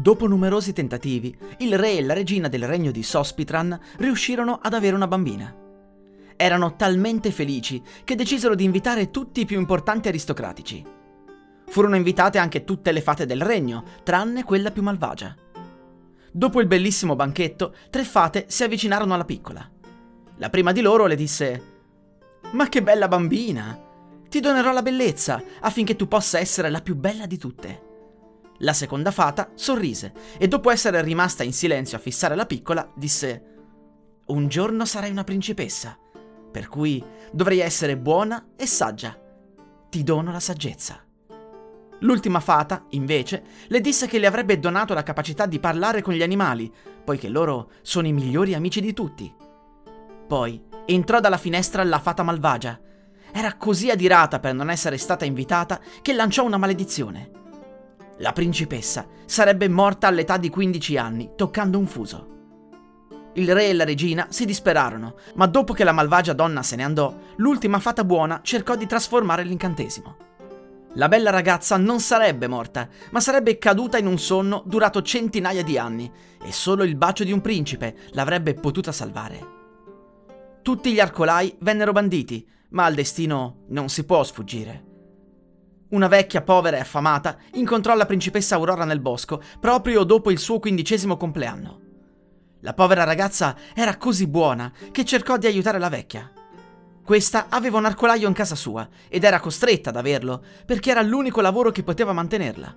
Dopo numerosi tentativi, il re e la regina del regno di Sospitran riuscirono ad avere una bambina. Erano talmente felici che decisero di invitare tutti i più importanti aristocratici. Furono invitate anche tutte le fate del regno, tranne quella più malvagia. Dopo il bellissimo banchetto, tre fate si avvicinarono alla piccola. La prima di loro le disse: Ma che bella bambina! Ti donerò la bellezza affinché tu possa essere la più bella di tutte. La seconda fata sorrise e dopo essere rimasta in silenzio a fissare la piccola, disse Un giorno sarai una principessa, per cui dovrei essere buona e saggia. Ti dono la saggezza. L'ultima fata, invece, le disse che le avrebbe donato la capacità di parlare con gli animali, poiché loro sono i migliori amici di tutti. Poi entrò dalla finestra la fata malvagia. Era così adirata per non essere stata invitata che lanciò una maledizione. La principessa sarebbe morta all'età di 15 anni, toccando un fuso. Il re e la regina si disperarono, ma dopo che la malvagia donna se ne andò, l'ultima fata buona cercò di trasformare l'incantesimo. La bella ragazza non sarebbe morta, ma sarebbe caduta in un sonno durato centinaia di anni, e solo il bacio di un principe l'avrebbe potuta salvare. Tutti gli arcolai vennero banditi, ma al destino non si può sfuggire. Una vecchia povera e affamata incontrò la principessa Aurora nel bosco proprio dopo il suo quindicesimo compleanno. La povera ragazza era così buona che cercò di aiutare la vecchia. Questa aveva un arcolaio in casa sua ed era costretta ad averlo perché era l'unico lavoro che poteva mantenerla.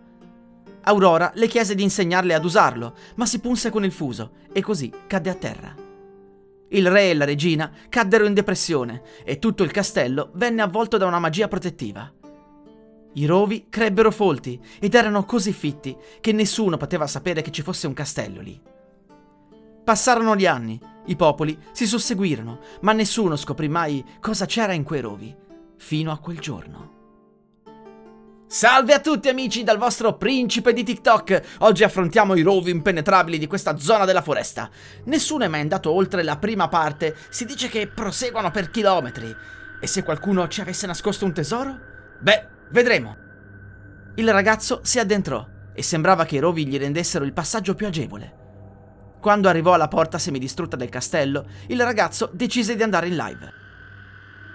Aurora le chiese di insegnarle ad usarlo, ma si punse con il fuso e così cadde a terra. Il re e la regina caddero in depressione e tutto il castello venne avvolto da una magia protettiva. I rovi crebbero folti ed erano così fitti che nessuno poteva sapere che ci fosse un castello lì. Passarono gli anni, i popoli si susseguirono, ma nessuno scoprì mai cosa c'era in quei rovi, fino a quel giorno. Salve a tutti amici dal vostro principe di TikTok! Oggi affrontiamo i rovi impenetrabili di questa zona della foresta. Nessuno è mai andato oltre la prima parte, si dice che proseguono per chilometri. E se qualcuno ci avesse nascosto un tesoro? Beh, Vedremo. Il ragazzo si addentrò e sembrava che i rovi gli rendessero il passaggio più agevole. Quando arrivò alla porta semidistrutta del castello, il ragazzo decise di andare in live.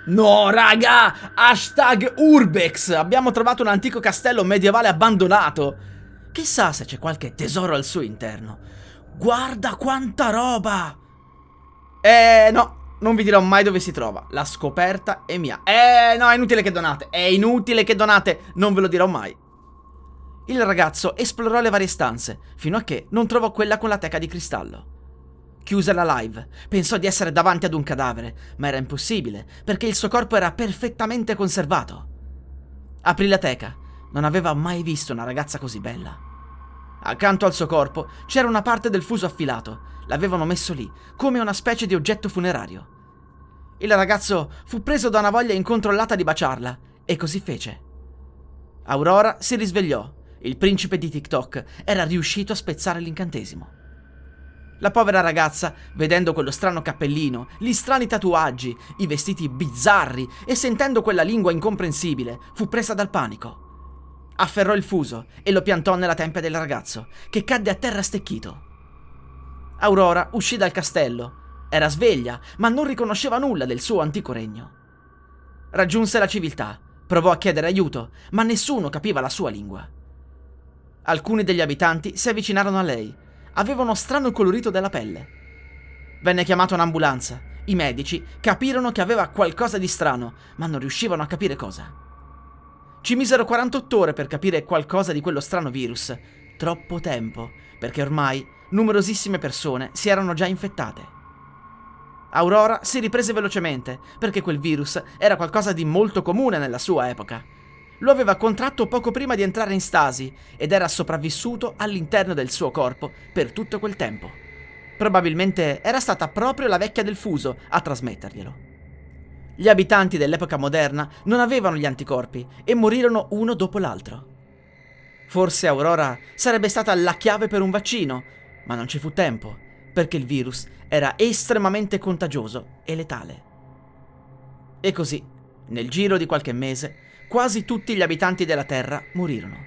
No, raga! Hashtag Urbex! Abbiamo trovato un antico castello medievale abbandonato. Chissà se c'è qualche tesoro al suo interno. Guarda quanta roba! Eh, no, non vi dirò mai dove si trova. La scoperta è mia. Eh, no, è inutile che donate. È inutile che donate. Non ve lo dirò mai. Il ragazzo esplorò le varie stanze, fino a che non trovò quella con la teca di cristallo. Chiuse la live. Pensò di essere davanti ad un cadavere, ma era impossibile, perché il suo corpo era perfettamente conservato. Aprì la teca. Non aveva mai visto una ragazza così bella. Accanto al suo corpo c'era una parte del fuso affilato. L'avevano messo lì, come una specie di oggetto funerario. Il ragazzo fu preso da una voglia incontrollata di baciarla, e così fece. Aurora si risvegliò. Il principe di TikTok era riuscito a spezzare l'incantesimo. La povera ragazza, vedendo quello strano cappellino, gli strani tatuaggi, i vestiti bizzarri e sentendo quella lingua incomprensibile, fu presa dal panico. Afferrò il fuso e lo piantò nella tempia del ragazzo, che cadde a terra stecchito. Aurora uscì dal castello. Era sveglia, ma non riconosceva nulla del suo antico regno. Raggiunse la civiltà, provò a chiedere aiuto, ma nessuno capiva la sua lingua. Alcuni degli abitanti si avvicinarono a lei. Aveva uno strano colorito della pelle. Venne chiamata un'ambulanza. I medici capirono che aveva qualcosa di strano, ma non riuscivano a capire cosa. Ci misero 48 ore per capire qualcosa di quello strano virus. Troppo tempo, perché ormai numerosissime persone si erano già infettate. Aurora si riprese velocemente, perché quel virus era qualcosa di molto comune nella sua epoca. lo aveva contratto poco prima di entrare in stasi ed era sopravvissuto all'interno del suo corpo per tutto quel tempo. Probabilmente era stata proprio la vecchia del fuso a trasmetterglielo. Gli abitanti dell'epoca moderna non avevano gli anticorpi e morirono uno dopo l'altro. Forse Aurora sarebbe stata la chiave per un vaccino, ma non ci fu tempo, perché il virus era estremamente contagioso e letale. E così, nel giro di qualche mese, quasi tutti gli abitanti della Terra morirono.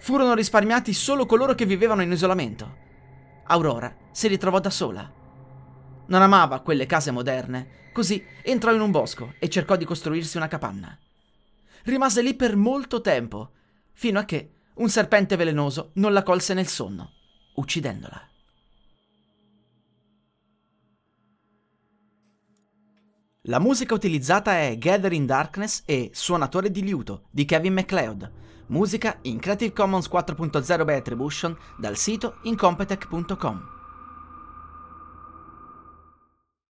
Furono risparmiati solo coloro che vivevano in isolamento. Aurora si ritrovò da sola. Non amava quelle case moderne, così entrò in un bosco e cercò di costruirsi una capanna. Rimase lì per molto tempo, fino a che un serpente velenoso non la colse nel sonno, uccidendola. La musica utilizzata è Gather in Darkness e Suonatore di liuto di Kevin MacLeod, musica in Creative Commons 4.0 by Attribution dal sito incompetech.com.